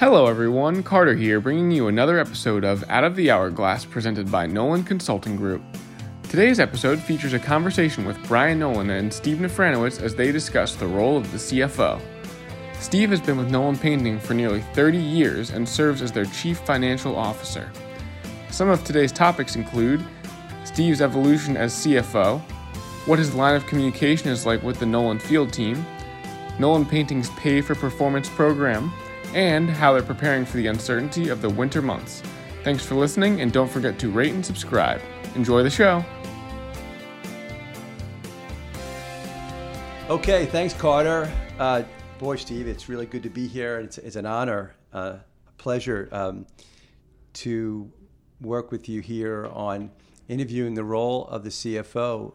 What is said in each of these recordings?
Hello, everyone. Carter here, bringing you another episode of Out of the Hourglass presented by Nolan Consulting Group. Today's episode features a conversation with Brian Nolan and Steve Nafranowitz as they discuss the role of the CFO. Steve has been with Nolan Painting for nearly 30 years and serves as their Chief Financial Officer. Some of today's topics include Steve's evolution as CFO, what his line of communication is like with the Nolan field team, Nolan Painting's Pay for Performance program, and how they're preparing for the uncertainty of the winter months. Thanks for listening, and don't forget to rate and subscribe. Enjoy the show. Okay, thanks, Carter. Uh, boy, Steve, it's really good to be here. It's, it's an honor, uh, a pleasure um, to work with you here on interviewing the role of the CFO.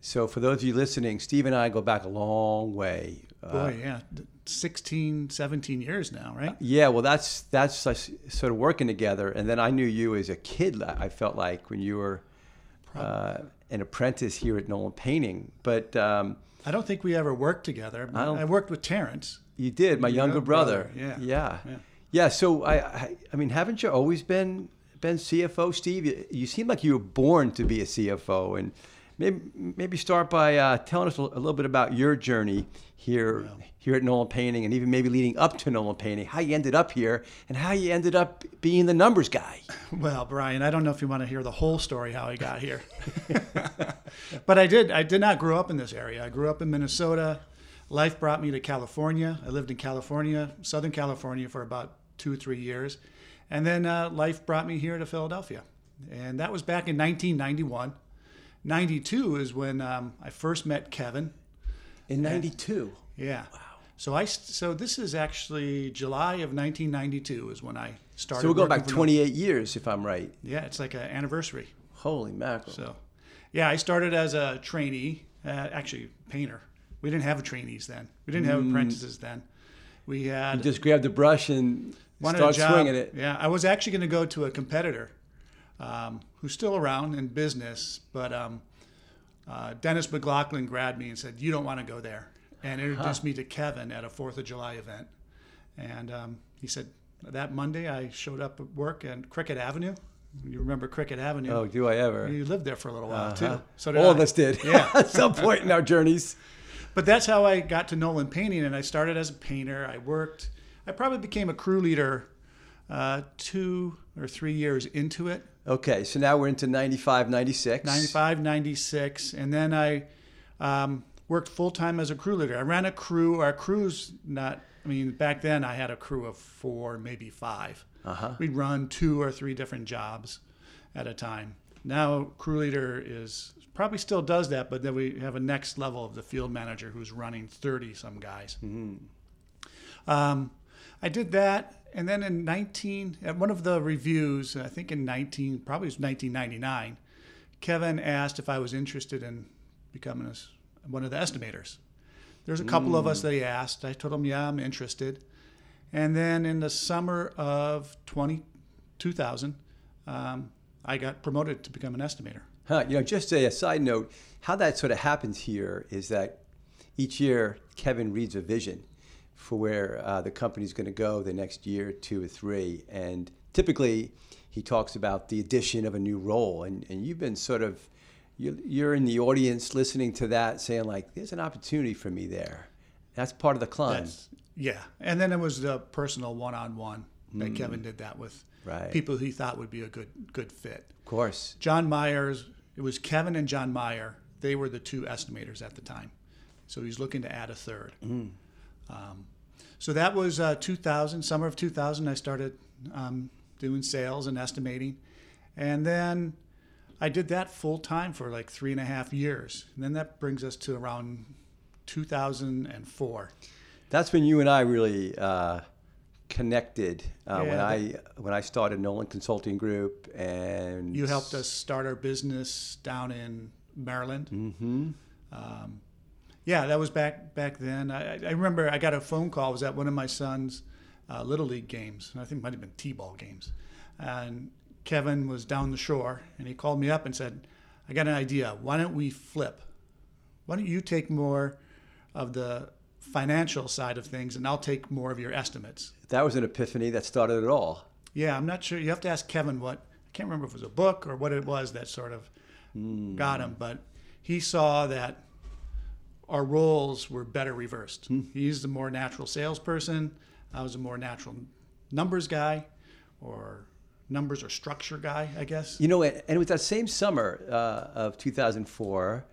So, for those of you listening, Steve and I go back a long way. Boy, yeah, 16, 17 years now, right? Yeah, well, that's that's us sort of working together. And then I knew you as a kid. I felt like when you were uh, an apprentice here at Nolan Painting. But um, I don't think we ever worked together. I, I worked with Terrence. You did, my Your younger brother. brother, yeah. yeah, Yeah. yeah. So I, I, I mean, haven't you always been been CFO, Steve? You, you seem like you were born to be a CFO, and maybe maybe start by uh, telling us a, little bit about your journey here here at Nolan Painting, and even maybe leading up to Nolan Painting, how you ended up here, and how you ended up being the numbers guy. Well, Brian, I don't know if you want to hear the whole story how I got here, but I did. I did not grow up in this area. I grew up in Minnesota. Life brought me to California. I lived in California, Southern California, for about two or three years, and then uh, life brought me here to Philadelphia, and that was back in 1991. 92 is when um, I first met Kevin. In '92. Yeah. Wow. So I so this is actually July of 1992 is when I started. So we're going back for 28 years, if I'm right. Yeah, it's like an anniversary. Holy mackerel! So, yeah, I started as a trainee, uh, actually painter. We didn't have trainees then. We didn't have apprentices then. We had you just grabbed the brush and wanted start a job. swinging it. Yeah, I was actually going to go to a competitor um, who's still around in business, but um, uh, Dennis McLaughlin grabbed me and said, "You don't want to go there," and introduced me to Kevin at a Fourth of July event. And um, he said that Monday I showed up at work at Cricket Avenue. You remember Cricket Avenue? Oh, do I ever? You lived there for a little while Uh-huh. too. So All I. of us did. Yeah. at some point in our journeys. But that's how I got to Nolan Painting, and I started as a painter. I worked. I probably became a crew leader uh, two or three years into it. Okay, so now we're into 95, 96. 95, 96, and then I um, worked full time as a crew leader. I ran a crew. Our crew's not. I mean, back then I had a crew of four, maybe 5 Uh-huh. We'd run two or three different jobs at a time. Now crew leader is probably still does that, but then we have a next level of the field manager who's running 30 some guys. Um, I did that, and then in 19, at one of the reviews, I think in 19, probably it was 1999, Kevin asked if I was interested in becoming a one of the estimators. There's a couple of us that he asked. I told him, yeah, I'm interested. And then in the summer of 20, 2000, um, I got promoted to become an estimator. Huh, you know, just a, a side note, how that sort of happens here is that each year Kevin reads a vision for where uh, the company's going to go the next year, two or three. And typically he talks about the addition of a new role. And, and you've been sort of, you're, you're in the audience listening to that saying like, there's an opportunity for me there. That's part of the climb. That's, yeah. And then it was the personal one on one that Kevin did that with Right. people he thought would be a good good fit. of course. John Myers, it was Kevin and John Meyer. They were the two estimators at the time. So he's looking to add a third. Um, so that was uh, 2000, summer of 2000. I started um, doing sales and estimating. And then I did that full time for like three and a half years. And then that brings us to around 2004. That's when you and I really uh, connected uh, when I when I started Nolan Consulting Group, and You helped us start our business down in Maryland. hmm Um, yeah, that was back back then. I, I remember I got a phone call. It was at one of my son's uh, little league games. I think it might have been t-ball games, and Kevin was down the shore, and he called me up and said, "I got an idea. Why don't we flip? Why don't you take more of the financial side of things, and I'll take more of your estimates. That was an epiphany that started it all. Yeah, I'm not sure. You have to ask Kevin what. I can't remember if it was a book or what it was that sort of got him, but he saw that our roles were better reversed. He's the more natural salesperson. I was a more natural numbers guy, or numbers or structure guy, I guess. You know, and it was that same summer uh, of 2004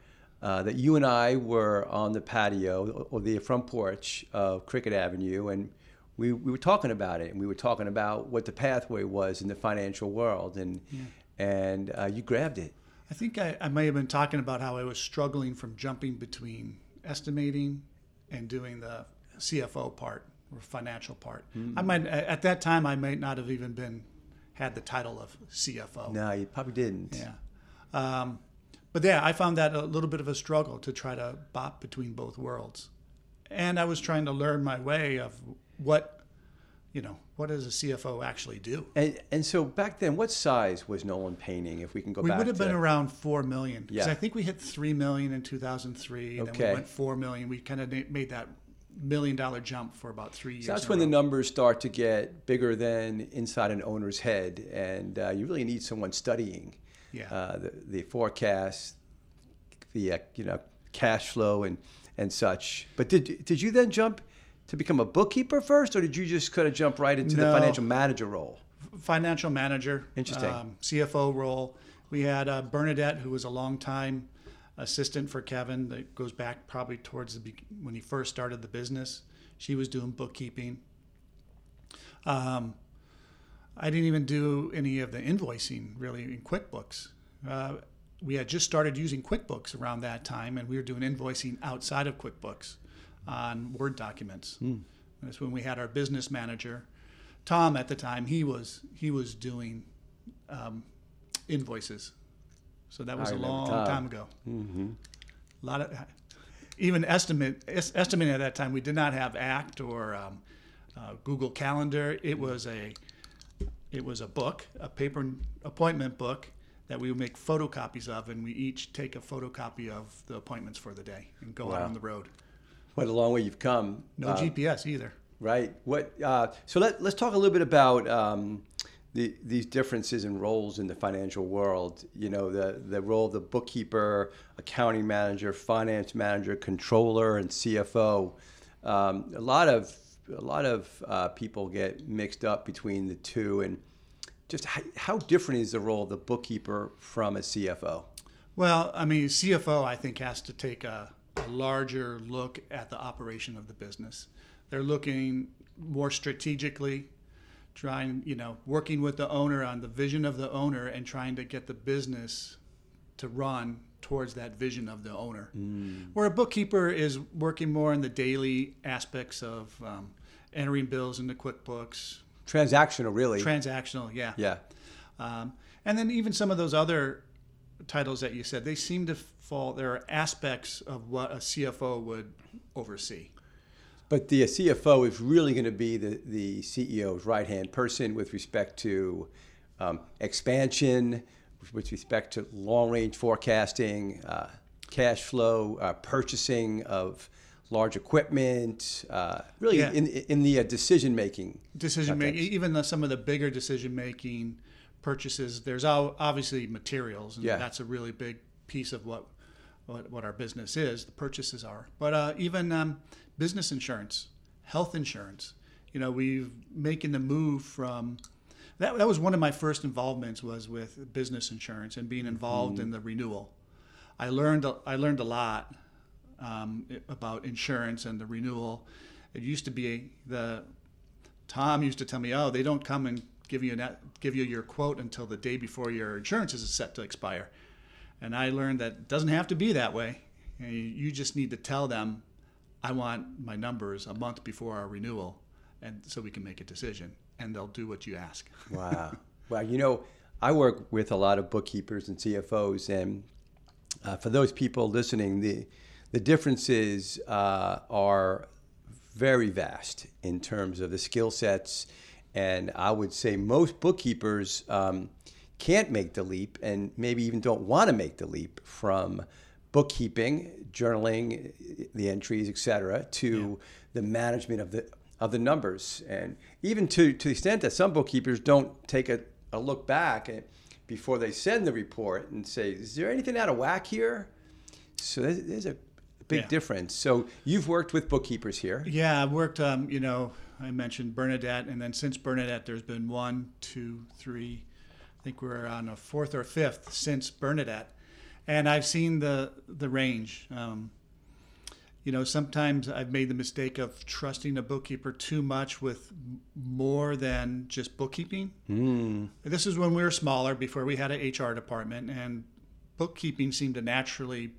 uh, that you and I were on the patio or the front porch of Cricket Avenue, and we, we were talking about it, and we were talking about what the pathway was in the financial world, and and uh, you grabbed it. I think I, I may have been talking about how I was struggling from jumping between estimating and doing the CFO part or financial part. I might at that time I might not have even been had the title of CFO. No, you probably didn't. Yeah. Um, but yeah, I found that a little bit of a struggle to try to bop between both worlds. And I was trying to learn my way of what, you know, what does a CFO actually do? And and so back then, what size was Nolan Painting? If we can go We back, we would have to, been around four million because Yeah. I think we hit three million in 2003. Then we went four million. We kind of made that million dollar jump for about three years. So that's when the numbers start to get bigger than inside an owner's head, and uh, you really need someone studying Yeah. uh, the, the forecast, the uh, you know cash flow and and such. But did did you then jump to become a bookkeeper first, or did you just kind of jump right into the financial manager role? financial manager, Interesting. um, CFO role. We had uh, Bernadette, who was a long time assistant for Kevin. That goes back probably towards the when he first started the business. She was doing bookkeeping. Um, I didn't even do any of the invoicing really in QuickBooks. Uh, we had just started using QuickBooks around that time, and we were doing invoicing outside of QuickBooks on Word documents. That's when we had our business manager, Tom. At the time, he was he was doing um, invoices. So that was I a long Tom. time ago. Mm-hmm. A lot of even estimate es- estimating at that time, we did not have Act or um, uh, Google Calendar. It was a it was a book, a paper appointment book that we would make photocopies of, and we each take a photocopy of the appointments for the day and go out on the road. What a long way you've come. No Uh, GPS either. Right. What? Uh, so let, let's talk a little bit about um, the, these differences in roles in the financial world. You know, the the role of the bookkeeper, accounting manager, finance manager, controller, and CFO. Um, a lot of a lot of uh, people get mixed up between the two, and just how, how different is the role of the bookkeeper from a CFO? Well, I mean, CFO, I think, has to take a, a larger look at the operation of the business. They're looking more strategically, trying, you know, working with the owner on the vision of the owner and trying to get the business to run towards that vision of the owner. Where a bookkeeper is working more in the daily aspects of um, entering bills into QuickBooks, Transactional, really. transactional, yeah. yeah. Um, and then even some of those other titles that you said, they seem to fall. There are aspects of what a CFO would oversee. But the CFO is really going to be the, the CEO's right hand person with respect to um, expansion, with respect to long range forecasting, uh, cash flow, uh, purchasing of large equipment, uh, really Yeah. in, in the uh, decision making. Decision making, even the, some of the bigger decision making purchases. There's obviously materials, and Yeah. that's a really big piece of what what, what our business is. The purchases are, but uh, even um, business insurance, health insurance. You know, we've making the move from that. That was one of my first involvements was with business insurance and being involved in the renewal. I learned a- I learned a lot um, about insurance and the renewal. It used to be the Tom used to tell me, "Oh, they don't come and give you an, give you your quote until the day before your insurance is set to expire." And I learned that it doesn't have to be that way. You, just need to tell them, "I want my numbers a month before our renewal," and so we can make a decision, and they'll do what you ask. Wow. well, you know, I work with a lot of bookkeepers and CFOs, and uh, for those people listening, the the differences uh, are very vast in terms of the skill sets, and I would say most bookkeepers um, can't make the leap, and maybe even don't want to make the leap from bookkeeping, journaling, the entries, etc., to the management of the of the numbers, and even to to the extent that some bookkeepers don't take a, a look back at, before they send the report and say, "Is there anything out of whack here?" So there's, there's a big Yeah. difference. So you've worked with bookkeepers here. Yeah, I've worked. Um, you know, I mentioned Bernadette, and then since Bernadette, there's been one, two, three. I think we're on a fourth or fifth since Bernadette, and I've seen the the range. Um, you know, sometimes I've made the mistake of trusting a bookkeeper too much with more than just bookkeeping. Mm. This is when we were smaller, before we had an HR department, and bookkeeping seemed to naturally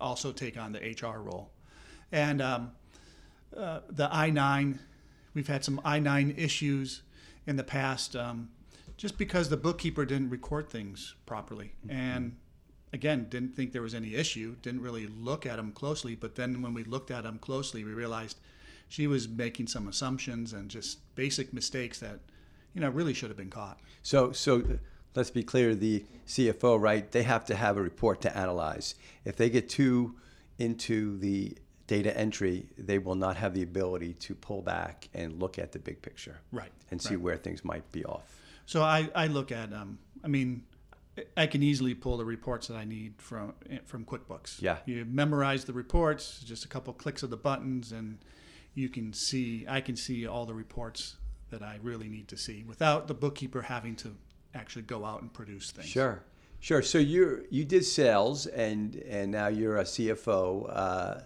also take on the HR role. And um, uh, the I 9, we've had some I 9 issues in the past um, just because the bookkeeper didn't record things properly. Mm-hmm. And again, didn't think there was any issue, didn't really look at them closely. But then when we looked at them closely, we realized she was making some assumptions and just basic mistakes that, you know, really should have been caught. So, so uh, let's be clear: the CFO, right? They have to have a report to analyze. If they get too into the data entry, they will not have the ability to pull back and look at the big picture Right. and see right. where things might be off. So I, I look at, um, I mean, I can easily pull the reports that I need from from QuickBooks. Yeah. You memorize the reports, just a couple clicks of the buttons, and you can see. I can see all the reports that I really need to see without the bookkeeper having to actually go out and produce things. Sure, sure. So you you did sales, and and now you're a CFO. Uh,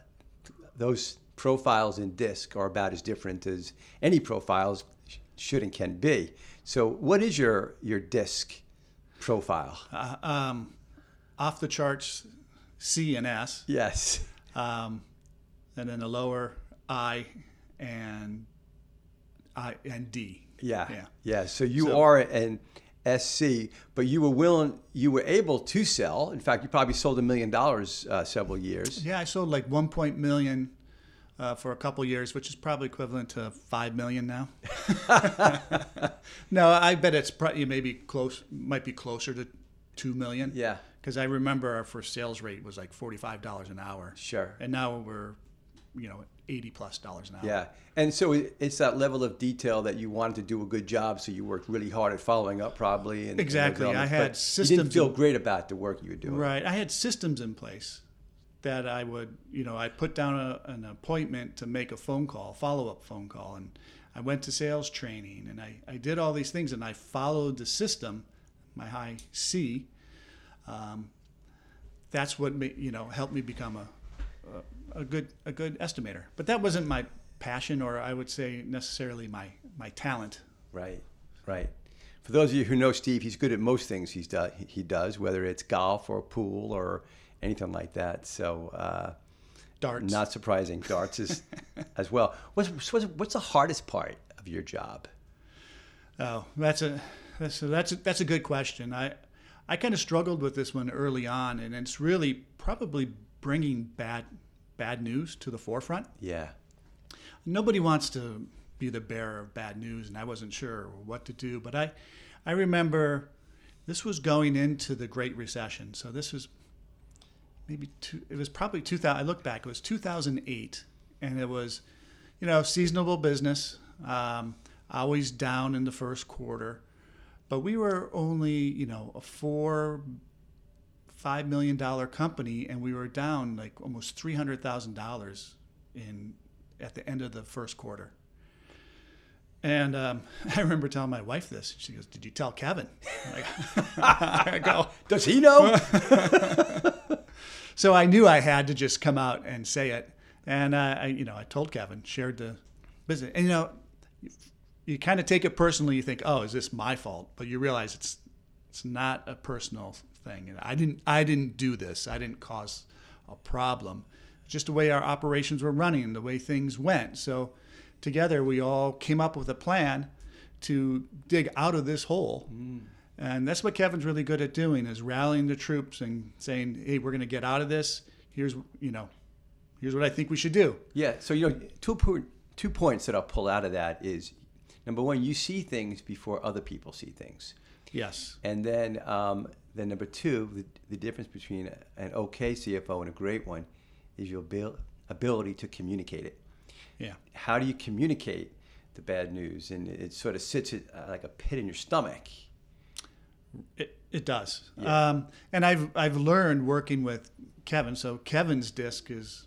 those profiles in DISC are about as different as any profiles should and can be. So, what is your your DISC profile? Uh, um, off the charts, C and S, Yes. um, and then the lower I and I and D. Yeah. Yeah. Yeah. So you So- are an SC, but you were willing, you were able to sell. In fact, you probably sold a million dollars uh, several years. Yeah, I sold like one point million uh, for a couple years, which is probably equivalent to five million now. no, I bet it's probably maybe close, might be closer to two million. Yeah. because I remember our first sales rate was like forty-five dollars an hour, Sure. and now we're, you know, eighty plus dollars an hour. Yeah. And so it's that level of detail that you wanted to do a good job, so you worked really hard at following up, probably. And, and Exactly. I had But You didn't feel in- great about the work you were doing. Right. I had systems in place that I would, you know, I put down a, an appointment to make a phone call, follow up phone call, and I went to sales training and I, I did all these things and I followed the system, my high C. Um, that's what ma- you know helped me become a, a a good a good estimator. But that wasn't my passion, or I would say necessarily my my talent. Right, right. For those of you who know Steve, he's good at most things he's do, he does, whether it's golf or pool or anything like that. So, uh, Darts. not surprising. Darts is as well. What's, what's what's the hardest part of your job? Oh, that's a that's a, that's a, that's a good question. I I kind of struggled with this one early on, and it's really probably bringing bad bad news to the forefront. Yeah, Nobody wants to be the bearer of bad news, and I wasn't sure what to do. But I I remember this was going into the Great Recession, so this was maybe two, it was probably 2000 i look back it was 2008 and it was you know seasonable business um, always down in the first quarter but we were only you know a four five million dollar company and we were down like almost three hundred thousand dollars in at the end of the first quarter and um, I remember telling my wife this. She goes, "Did you tell Kevin?" Like, I go, does he know? So I knew I had to just come out and say it, and uh, I, you know, I told Kevin, shared the business, and you know, you, you kind of take it personally. You think, "Oh, is this my fault?" But you realize it's it's not a personal thing. I didn't I didn't do this. I didn't cause a problem. Just the way our operations were running, the way things went. So together we all came up with a plan to dig out of this hole. And that's what Kevin's really good at doing is rallying the troops and saying, "Hey, we're going to get out of this. Here's, you know, here's what I think we should do." yeah. So you know, two po- two points that I'll pull out of that is number one, you see things before other people see things. Yes. And then, um, then number two, the, the difference between an okay CFO and a great one is your abil- ability to communicate it. Yeah. How do you communicate the bad news? And it sort of sits it, uh, like a pit in your stomach. It, it does. Yeah. Um, and I've, I've learned working with Kevin. So Kevin's disc is,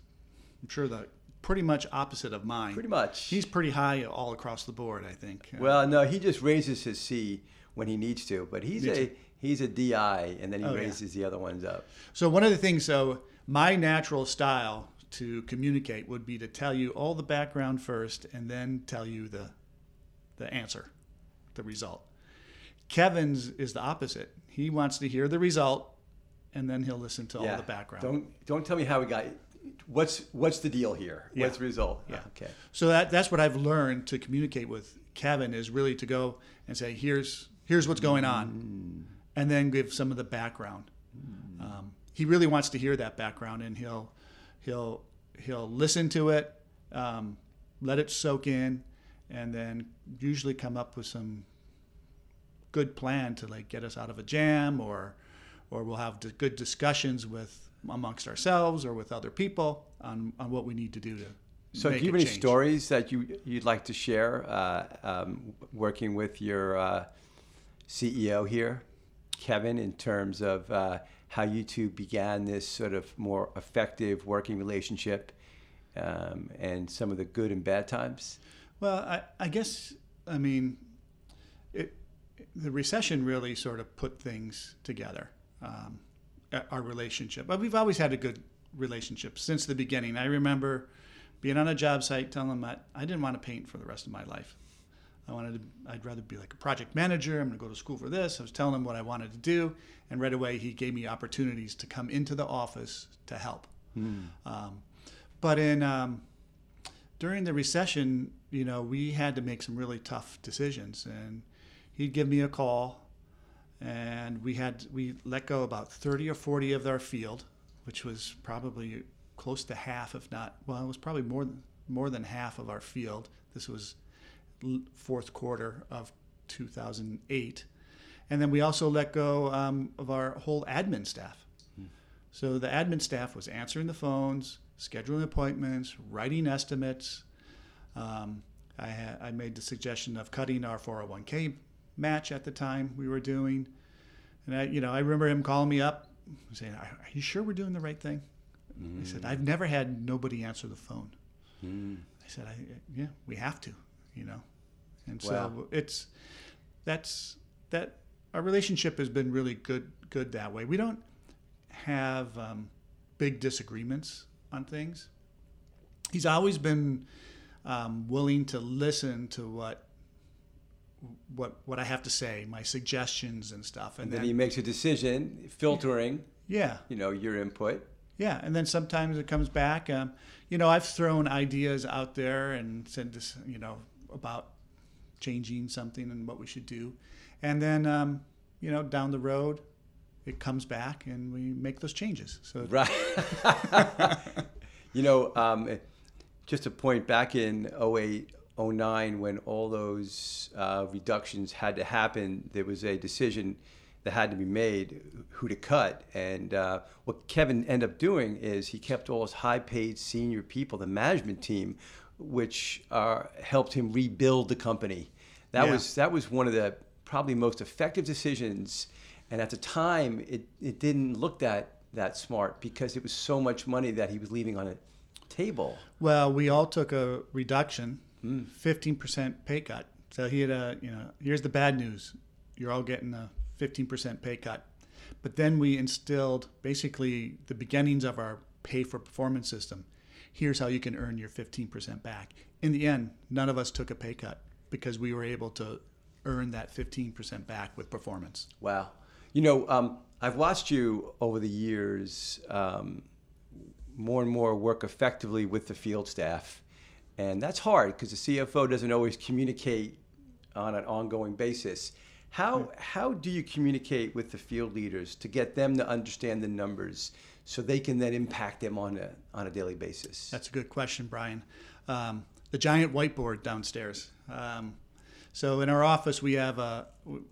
I'm sure, the pretty much opposite of mine. Pretty much. He's pretty high all across the board, I think. Uh, well, no, he just raises his C when he needs to, but he's a he's a DI, and then he Oh, yeah. raises the other ones up. So one of the things, so my natural style to communicate would be to tell you all the background first, and then tell you the the answer, the result. Kevin's is the opposite. He wants to hear the result, and then he'll listen to all the background. Don't don't tell me how we got. What's what's the deal here? Yeah. What's the result? Yeah. Okay. So that that's what I've learned to communicate with Kevin is really to go and say, here's here's what's going on, and then give some of the background. Um, he really wants to hear that background, and he'll he'll he'll listen to it, um, let it soak in, and then usually come up with some good plan to like get us out of a jam, or or we'll have good discussions with amongst ourselves or with other people on, on what we need to do to So, do you have any change. stories that you you'd like to share uh, um, working with your uh, CEO here, Kevin, in terms of uh, how you two began this sort of more effective working relationship, um, and some of the good and bad times? Well, I, I guess I mean, the recession really sort of put things together. Um, our relationship, but we've always had a good relationship since the beginning. I remember being on a job site telling him that I didn't want to paint for the rest of my life. I wanted to. I'd rather be like a project manager. I'm going to go to school for this. I was telling him what I wanted to do, and right away he gave me opportunities to come into the office to help. Um, but in um, during the recession, you know, we had to make some really tough decisions, and he'd give me a call, and we had we let go about thirty or forty of our field, which was probably close to half, if not well, it was probably more than more than half of our field. This was fourth quarter of 2008, and then we also let go um, of our whole admin staff. So the admin staff was answering the phones, scheduling appointments, writing estimates. Um, I, ha- I made the suggestion of cutting our 401k match at the time we were doing, and I, you know, I remember him calling me up, saying, "Are, you sure we're doing the right thing?" I said, "I've never had nobody answer the phone." I said, I, "Yeah, we have to," you know, and so it's that's that our relationship has been really good good that way. We don't have um, big disagreements on things. He's always been um, willing to listen to what what what I have to say, my suggestions and stuff, and, And then then, he makes a decision, filtering, yeah, you know, your input. yeah, and then sometimes it comes back. Um, you know, I've thrown ideas out there and said this, you know, about changing something and what we should do, and then um, you know, down the road, it comes back and we make those changes. So Right. you know, um, just a point back in 08, 09, when all those uh, reductions had to happen, there was a decision that had to be made who to cut. And uh, what Kevin ended up doing is he kept all his high paid senior people, the management team, which uh, helped him rebuild the company. That Yeah. was that was one of the probably most effective decisions. And at the time, it, it didn't look that that smart because it was so much money that he was leaving on a table. Well, we all took a reduction, fifteen percent pay cut. So he had a, you know, here's the bad news: you're all getting a fifteen percent pay cut. But then we instilled basically the beginnings of our pay for performance system. Here's how you can earn your fifteen percent back. In the end, none of us took a pay cut because we were able to earn that fifteen percent back with performance. Wow. You know, um, I've watched you over the years um, more and more work effectively with the field staff. And that's hard because the CFO doesn't always communicate on an ongoing basis. How, how do you communicate with the field leaders to get them to understand the numbers so they can then impact them on a, on a daily basis? That's a good question, Brian. Um, the giant whiteboard downstairs. Um, So in our office, we have a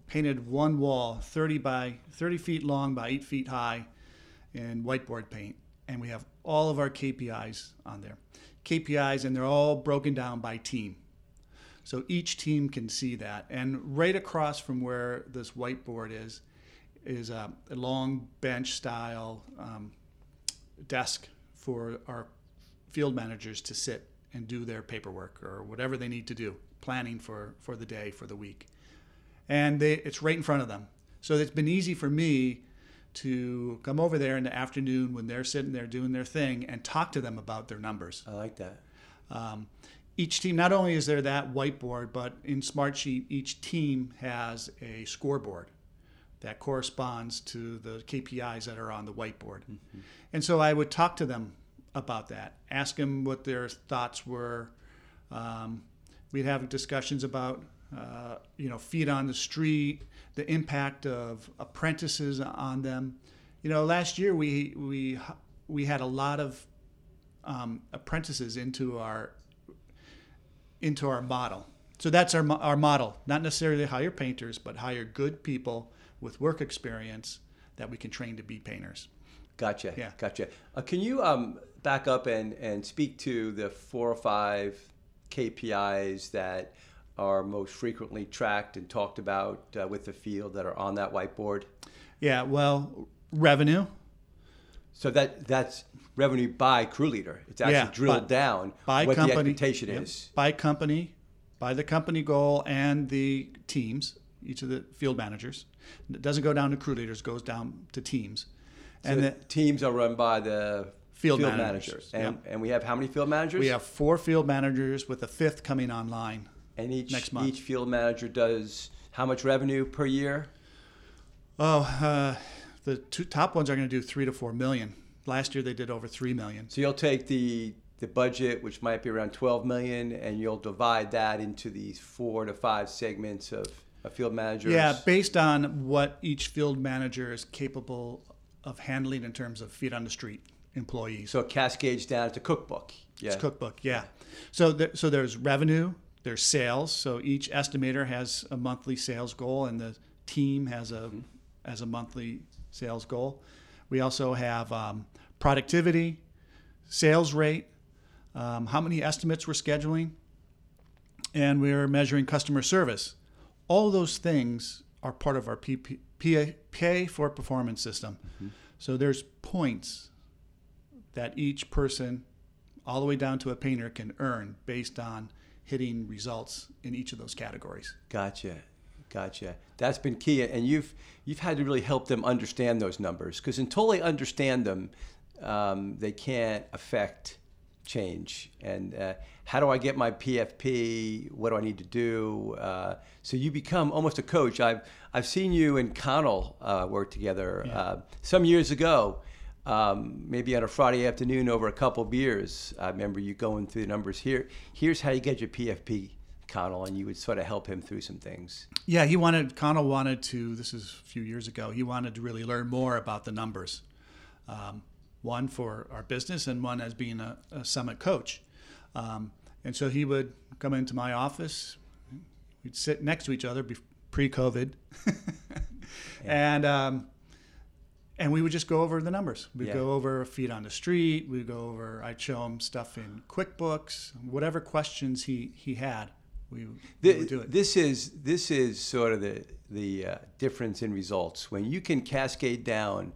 painted one wall, 30 by 30 feet long by 8 feet high, in whiteboard paint, and we have all of our KPIs on there. KPIs, and they're all broken down by team. So each team can see that. And right across from where this whiteboard is, is a, a long bench style um, desk for our field managers to sit and do their paperwork or whatever they need to do, planning for, for the day, for the week. And they, it's right in front of them. So it's been easy for me to come over there in the afternoon when they're sitting there doing their thing and talk to them about their numbers. I like that. Um, each team, not only is there that whiteboard, but in Smartsheet, each team has a scoreboard that corresponds to the KPIs that are on the whiteboard. Mm-hmm. And so I would talk to them about that, ask them what their thoughts were. Um, we'd have discussions about, uh, you know, feet on the street, the impact of apprentices on them. You know, last year we we we had a lot of um, apprentices into our into our model. So that's our our model. Not necessarily hire painters, but hire good people with work experience that we can train to be painters. Gotcha. Yeah. Gotcha. Uh, can you um, back up and, and speak to the four or five KPIs that are most frequently tracked and talked about uh, with the field that are on that whiteboard? Yeah. Well, revenue. So that that's revenue by crew leader. It's actually yeah, drilled down by what company, the expectation yep, is. By company, by the company goal and the teams, each of the field managers. It doesn't go down to crew leaders, goes down to teams. So and the teams are run by the field, field managers. managers. And, yep. and we have how many field managers? We have four field managers with a fifth coming online and each, next month. Each field manager does how much revenue per year? Oh, uh, the two top ones are going to do three to four million. Last year they did over three million. So you'll take the the budget, which might be around 12 million, and you'll divide that into these four to five segments of, of field managers. Yeah, based on what each field manager is capable of handling in terms of feet on the street employees. So it cascades down to cookbook. Yeah. It's cookbook, yeah. So there, so there's revenue, there's sales. So each estimator has a monthly sales goal, and the team has a mm-hmm. has a monthly sales goal. We also have um, productivity, sales rate, um, how many estimates we're scheduling, and we're measuring customer service. All those things are part of our PP, pay for performance system. Mm-hmm. So there's points that each person, all the way down to a painter, can earn based on hitting results in each of those categories. Gotcha. Gotcha. That's been key, and you've you've had to really help them understand those numbers because until they understand them, um, they can't affect change. And uh, how do I get my PFP? What do I need to do? Uh, so you become almost a coach. I've I've seen you and Connell uh, work together yeah. Uh, some years ago. Um, maybe on a Friday afternoon over a couple beers. I remember you going through the numbers here. Here's how you get your PFP Connell, and you would sort of help him through some things. Yeah, he wanted Connell wanted to. This is a few years ago. He wanted to really learn more about the numbers. Um, one for our business, and one as being a, a summit coach. Um, and so he would come into my office. We'd sit next to each other pre-COVID, yeah. and um, and we would just go over the numbers. We'd yeah. go over feet on the street. We'd go over. I'd show him stuff in QuickBooks, whatever questions he he had we, the, we do it. This is this is sort of the the uh, difference in results when you can cascade down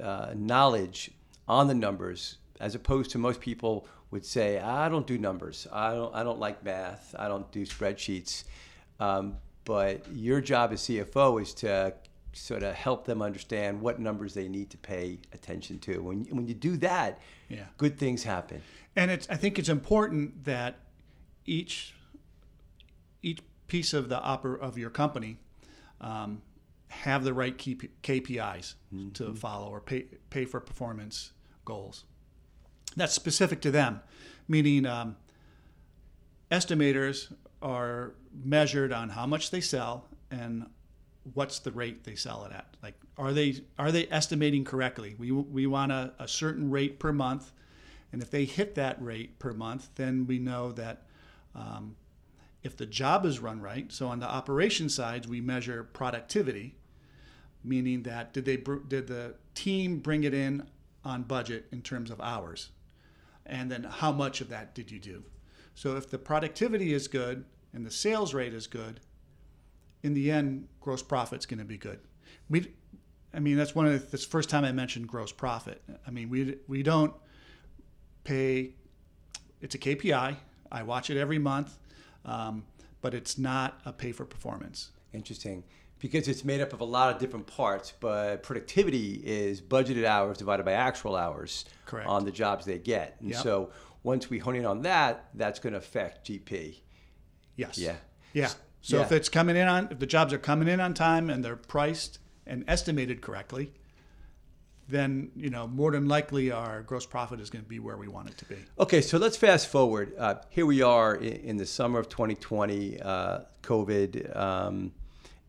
uh, knowledge on the numbers as opposed to most people would say I don't do numbers I don't I don't like math I don't do spreadsheets um, but your job as CFO is to sort of help them understand what numbers they need to pay attention to when when you do that yeah. good things happen and it's I think it's important that each each piece of the oper- of your company um, have the right key KPIs mm-hmm. to follow or pay pay for performance goals. That's specific to them, meaning um, estimators are measured on how much they sell and what's the rate they sell it at. Like, are they are they estimating correctly? We we want a, a certain rate per month, and if they hit that rate per month, then we know that um, if the job is run right, so on the operation sides, we measure productivity, meaning that did they did the team bring it in on budget in terms of hours, and then how much of that did you do? So if the productivity is good and the sales rate is good, in the end, gross profit's going to be good. We, I mean, that's one of the, this first time I mentioned gross profit. I mean, we we don't pay. It's a KPI. I watch it every month, um, but it's not a pay for performance. Interesting, because it's made up of a lot of different parts. But productivity is budgeted hours divided by actual hours Correct. on the jobs they get, and Yep. so once we hone in on that, that's going to affect GP. Yes. Yeah. Yeah. So Yeah. if it's coming in on, if the jobs are coming in on time and they're priced and estimated correctly, then you know more than likely our gross profit is going to be where we want it to be. Okay, so let's fast forward. Uh, here we are in, in the summer of 2020, uh, COVID, um,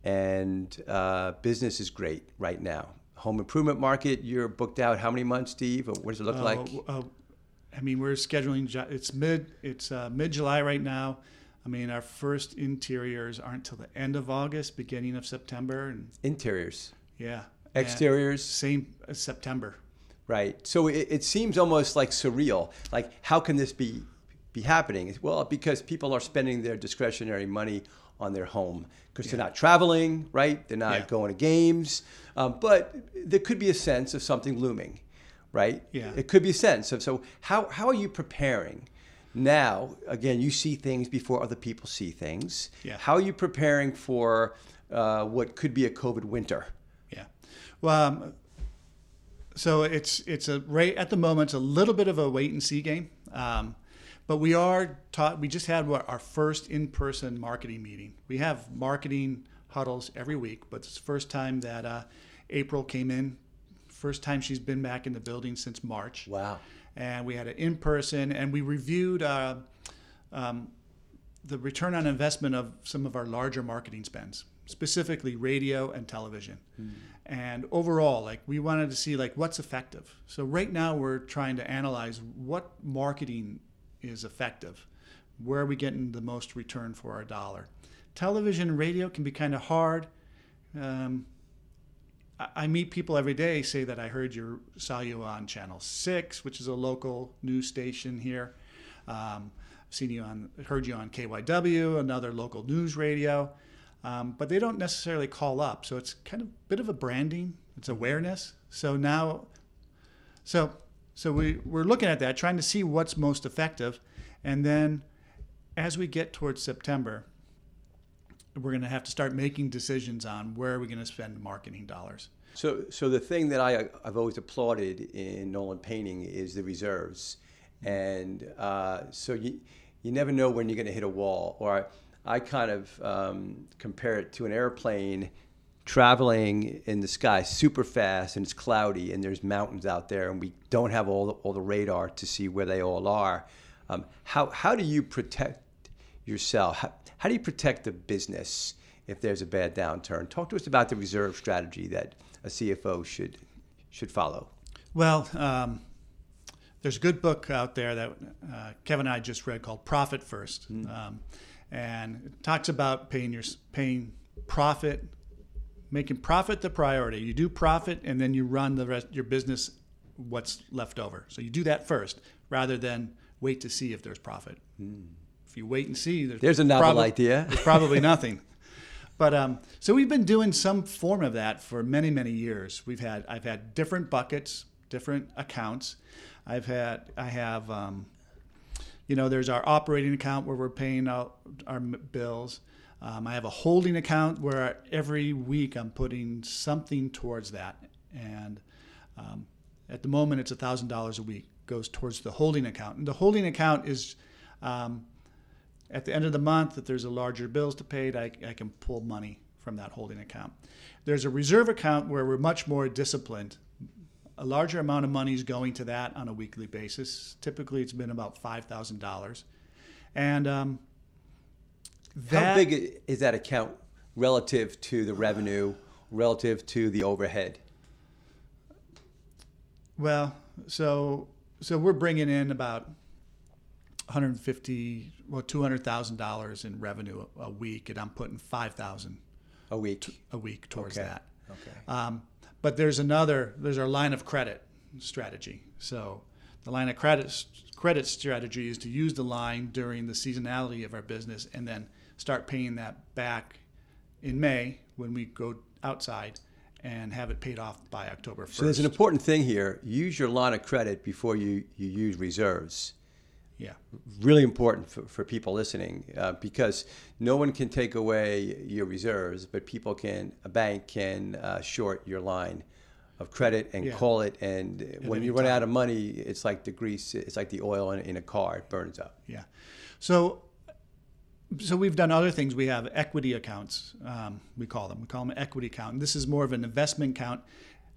and uh, business is great right now. Home improvement market, you're booked out how many months, Steve? Or what does it look like? Uh, uh, I mean, we're scheduling. jo- It's mid. It's uh, mid July right now. I mean, our first interiors aren't till the end of August, beginning of September, and Interiors, yeah, exteriors, same as September. right? So it, it seems almost like surreal. Like, how can this be be happening? Well, because people are spending their discretionary money on their home because they're not traveling, right? They're not Yeah. going to games. Um, but there could be a sense of something looming, right? Yeah. It could be a sense of so how how are you preparing? Now, again, you see things before other people see things. Yeah. How are you preparing for uh, what could be a COVID winter? Yeah. Well, um, so it's it's a right at the moment it's a little bit of a wait and see game, um, but we are taught. We just had what, our first in person marketing meeting. We have marketing huddles every week, but it's the first time that uh, April came in. First time she's been back in the building since March Wow. And we had it in person, and we reviewed uh, um, the return on investment of some of our larger marketing spends, specifically radio and television. And overall, like we wanted to see like what's effective. So right now we're trying to analyze what marketing is effective. Where are we getting the most return for our dollar? Television and radio can be kind of hard. Um, I- meet people every day say that I heard you saw you on Channel Six, which is a local news station here. Um, seen you on, heard you on KYW, another local news radio, um, but they don't necessarily call up. So it's kind of a bit of a branding. It's awareness. So now, so so we we're looking at that, trying to see what's most effective, and then as we get towards September, we're going to have to start making decisions on where are we going to spend marketing dollars. So, so the thing that I, I've always applauded in Nolan painting is the reserves, and uh, so you you never know when you're going to hit a wall. Or I, I kind of um, compare it to an airplane traveling in the sky super fast, and it's cloudy, and there's mountains out there, and we don't have all the, all the radar to see where they all are. Um, how how do you protect yourself? How, how do you protect the business if there's a bad downturn? Talk to us about the reserve strategy that a CFO should should follow. Well, um, there's a good book out there that uh, Kevin and I just read called Profit First, um, and it talks about paying your paying profit, making profit the priority. You do profit, and then you run the rest your business what's left over. So you do that first, rather than wait to see if there's profit. If you wait and see, there's, There's a novel prob- idea. There's probably nothing. But um, so we've been doing some form of that for many, many years. We've had I've had different buckets, different accounts. I've had I have um, you know there's our operating account where we're paying out our bills. Um, I have a holding account where every week I'm putting something towards that, and um, at the moment it's thousand dollars a week goes towards the holding account. And the holding account is um, at the end of the month, if there's a larger bills to pay, I, I can pull money from that holding account. There's a reserve account where we're much more disciplined. A larger amount of money is going to that on a weekly basis. Typically, it's been about five thousand dollars, and um, How big is that account relative to the revenue, relative to the overhead? well, so so we're bringing in about 150 well $200,000 in revenue a, a week and I'm putting 5,000 A week. a week towards Okay. that. Okay. Um, but there's another, there's our line of credit strategy. So the line of credit credit strategy is to use the line during the seasonality of our business and then start paying that back in May when we go outside and have it paid off by October 1st. So there's an important thing here. Use your line of credit before you, you use reserves. Yeah. Really important for, for people listening uh, because no one can take away your reserves, but people can, a bank can uh, short your line of credit and Yeah. call it. And when any you run time. out of money, it's like the grease, it's like the oil in, in a car, it burns up. Yeah. So, so we've done other things. We have equity accounts. Um, we call them. We call them equity account. And this is more of an investment account.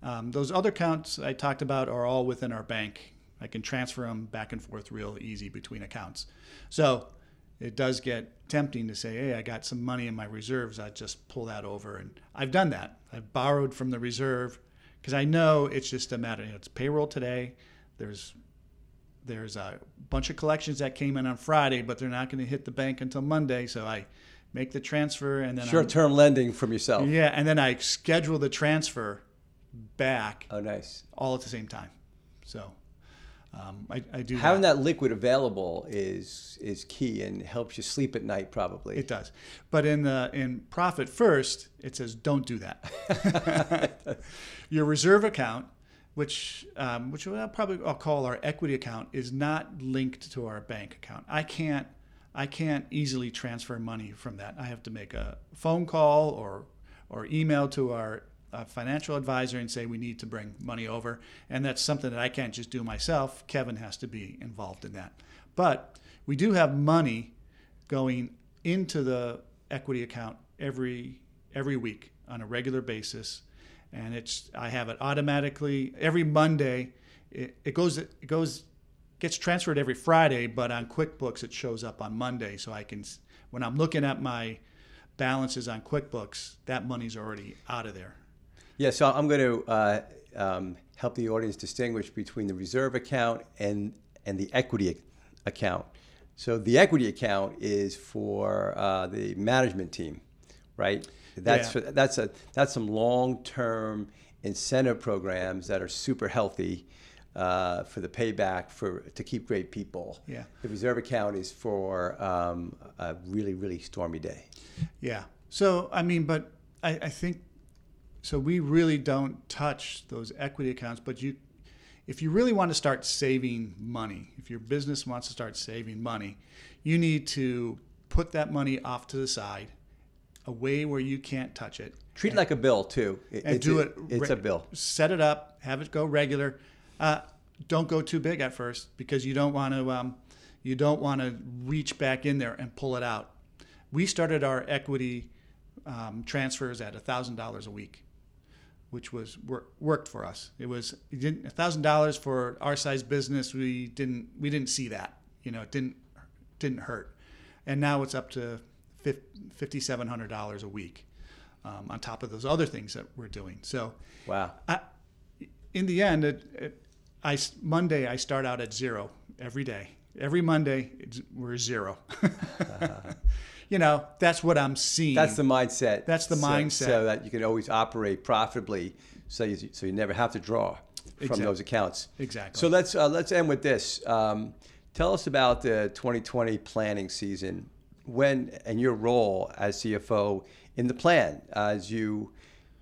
Um, those other accounts I talked about are all within our bank. I can transfer them back and forth real easy between accounts. So it does get tempting to say, "Hey, I got some money in my reserves. I just pull that over." And I've done that. I've borrowed from the reserve because I know it's just a matter. You know, it's payroll today. There's there's a bunch of collections that came in on Friday, but they're not going to hit the bank until Monday. So I make the transfer and then Short term lending from yourself. Yeah, and then I schedule the transfer back Oh, nice. all at the same time. So um, I, I do Having that. that liquid available is is key and helps you sleep at night, probably. It does, but in the in profit first, it says don't do that. Your reserve account, which um, which I'll probably I'll call our equity account, is not linked to our bank account. I can't I can't easily transfer money from that. I have to make a phone call or or email to our uh, financial advisor and say we need to bring money over, and that's something that I can't just do myself. Kevin has to be involved in that. But we do have money going into the equity account every every week on a regular basis, and it's I have it automatically every Monday. It, it goes it goes gets transferred every Friday, but on QuickBooks it shows up on Monday, so I can when I'm looking at my balances on QuickBooks, that money's already out of there. Yeah, so I'm going to uh, um, help the audience distinguish between the reserve account and and the equity account. So the equity account is for uh, the management team, right? That's Yeah. for, that's a that's some long-term incentive programs that are super healthy uh, for the payback for to keep great people. Yeah. The reserve account is for um, a really really stormy day. Yeah. So I mean, but I, I think so. We really don't touch those equity accounts, but you, if you really want to start saving money, if your business wants to start saving money, you need to put that money off to the side, away where you can't touch it, Treat it like a bill too. It- and it's do a, it. It's re- a bill. Set it up. Have it go regular. Uh, don't go too big at first because you don't want to. Um, you don't want to reach back in there and pull it out. We started our equity um, transfers at thousand dollars a week, which was wor- worked for us. It was a thousand dollars for our size business. We didn't we didn't see that. You know, it didn't didn't hurt, and now it's up to fifty seven hundred dollars a week, um, on top of those other things that we're doing. So, Wow. I, in the end, it, it, I Monday I start out at zero every day. Every Monday it's, we're 0 You know, that's what I'm seeing. That's the mindset. That's the so- mindset. So that you can always operate profitably, so you, so you never have to draw from Exact- those accounts. Exactly. So let's uh, let's end with this. Um, tell us about the 2020 planning season. When and your role as CFO in the plan as you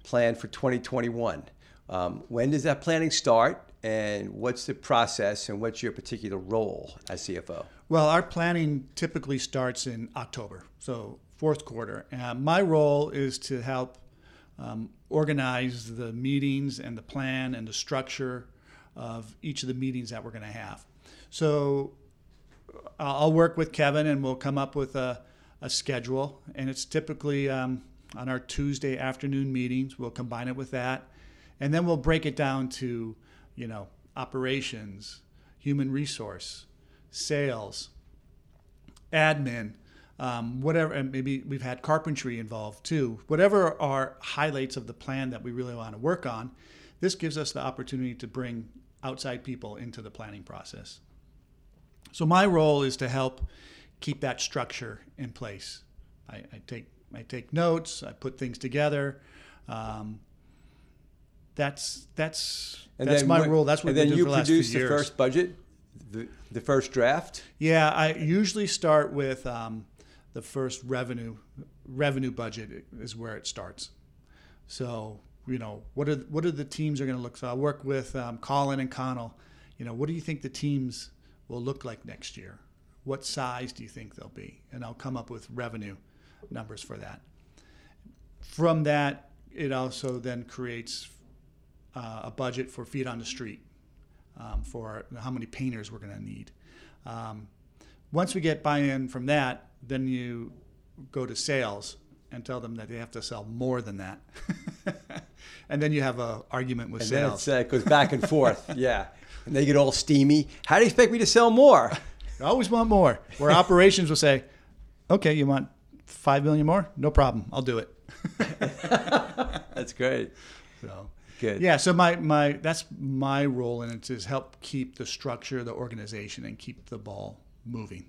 plan for 2021. Um, when does that planning start, and what's the process, and what's your particular role as CFO? Well, our planning typically starts in October, so fourth quarter. Uh, my role is to help um, organize the meetings and the plan and the structure of each of the meetings that we're going to have. So I'll work with Kevin and we'll come up with a, a schedule. And it's typically um, on our Tuesday afternoon meetings. We'll combine it with that. And then we'll break it down to, you know, operations, human resource, sales, admin, um, whatever, and maybe we've had carpentry involved too. Whatever are highlights of the plan that we really want to work on, this gives us the opportunity to bring outside people into the planning process. So my role is to help keep that structure in place. I, I take I take notes. I put things together. Um, that's that's And that's my when- role. That's what and then you doing for the last few produce the years. first budget, the, the first draft. Yeah, I usually start with um, the first revenue revenue budget is where it starts. So you know what are what are the teams are going to look? So I work with um, Colin and Connell. You know what do you think the teams will look like next year? What size do you think they'll be? And I'll come up with revenue numbers for that. From that, it also then creates uh, a budget for feet on the street um, for how many painters we're going to need. Um, once we get buy-in from that, then you go to sales and tell them that they have to sell more than that, and then you have an argument with And then sales. it's, uh, it goes back and forth. yeah. And they get all steamy. How do you expect me to sell more? I always want more. Where operations will say, "Okay, you want five million more? No problem, I'll do it." That's great. So. Good. Yeah, so my, my that's my role in it is help keep the structure of the organization and keep the ball moving.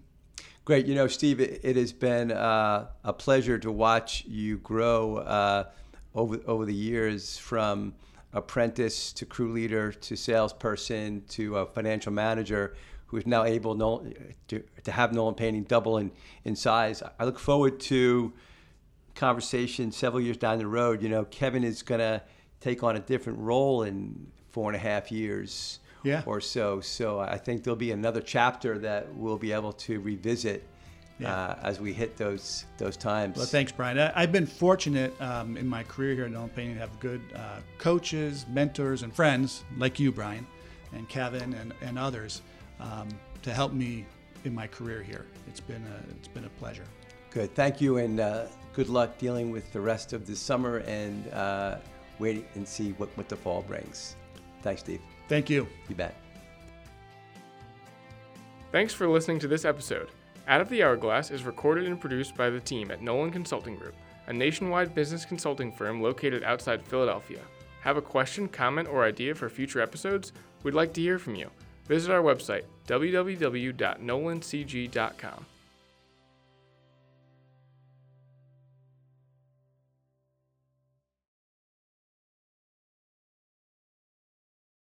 Great. You know, Steve, it, it has been uh, a pleasure to watch you grow uh, over over the years from apprentice to crew leader to salesperson to a financial manager who is now able to, to have Nolan Painting double in, in size. I look forward to conversation several years down the road. You know, Kevin is going to take on a different role in four and a half years Yeah. or so. So I think there'll be another chapter that we'll be able to revisit Yeah. uh, as we hit those those times. Well, thanks, Brian. I, I've been fortunate um, in my career here at Nolan Painting to have good uh, coaches, mentors, and friends like you, Brian, and Kevin, and, and others um, to help me in my career here. It's been a, it's been a pleasure. Good. Thank you, and uh, good luck dealing with the rest of the summer and uh, wait and see what, what the fall brings. Thanks, Steve. Thank you. You bet. Thanks for listening to this episode. Out of the Hourglass is recorded and produced by the team at Nolan Consulting Group, a nationwide business consulting firm located outside Philadelphia. Have a question, comment, or idea for future episodes? We'd like to hear from you. Visit our website, www.nolancg.com.